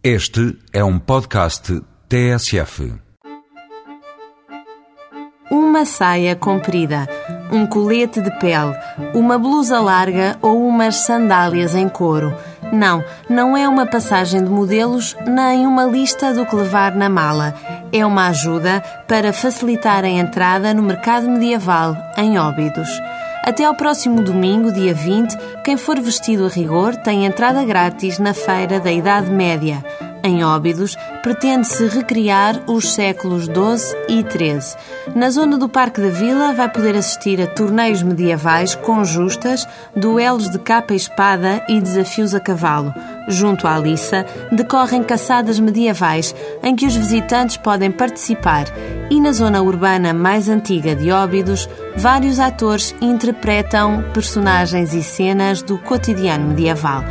Este é um podcast TSF. Uma saia comprida, um colete de pele, uma blusa larga ou umas sandálias em couro. Não, não é uma passagem de modelos nem uma lista do que levar na mala. É uma ajuda para facilitar a entrada no mercado medieval em Óbidos. Até ao próximo domingo, dia 20, quem for vestido a rigor tem entrada grátis na Feira da Idade Média. Em Óbidos, pretende-se recriar os séculos XII e XIII. Na zona do Parque da Vila, vai poder assistir a torneios medievais com justas, duelos de capa e espada e desafios a cavalo. Junto à Lissa, decorrem caçadas medievais, em que os visitantes podem participar. E na zona urbana mais antiga de Óbidos, vários atores interpretam personagens e cenas do cotidiano medieval.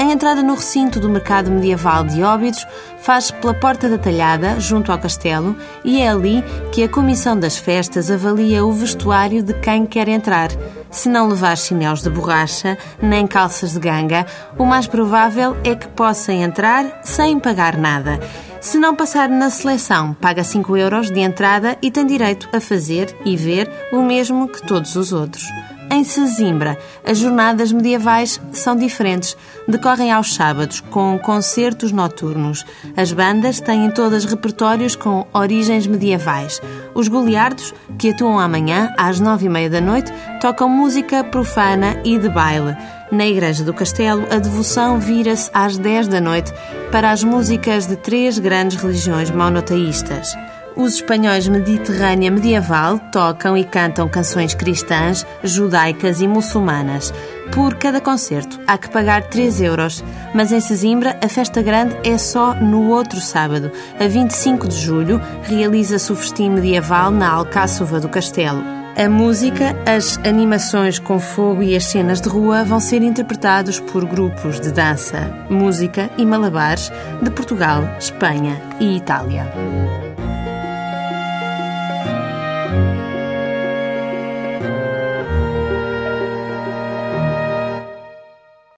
A entrada no recinto do mercado medieval de Óbidos faz pela Porta da Talhada, junto ao castelo, e é ali que a Comissão das Festas avalia o vestuário de quem quer entrar. Se não levar chinelos de borracha, nem calças de ganga, o mais provável é que possa entrar sem pagar nada. Se não passar na seleção, paga 5 euros de entrada e tem direito a fazer e ver o mesmo que todos os outros. Em Sesimbra, as jornadas medievais são diferentes. Decorrem aos sábados, com concertos noturnos. As bandas têm todas repertórios com origens medievais. Os goliardos, que atuam amanhã, às nove e meia da noite, tocam música profana e de baile. Na Igreja do Castelo, a devoção vira-se às 10 da noite para as músicas de três grandes religiões monoteístas. Os espanhóis Mediterrânea medieval tocam e cantam canções cristãs, judaicas e muçulmanas. Por cada concerto há que pagar 3 euros, mas em Sesimbra a festa grande é só no outro sábado. A 25 de julho realiza-se o festim medieval na Alcáçova do Castelo. A música, as animações com fogo e as cenas de rua vão ser interpretados por grupos de dança, música e malabares de Portugal, Espanha e Itália.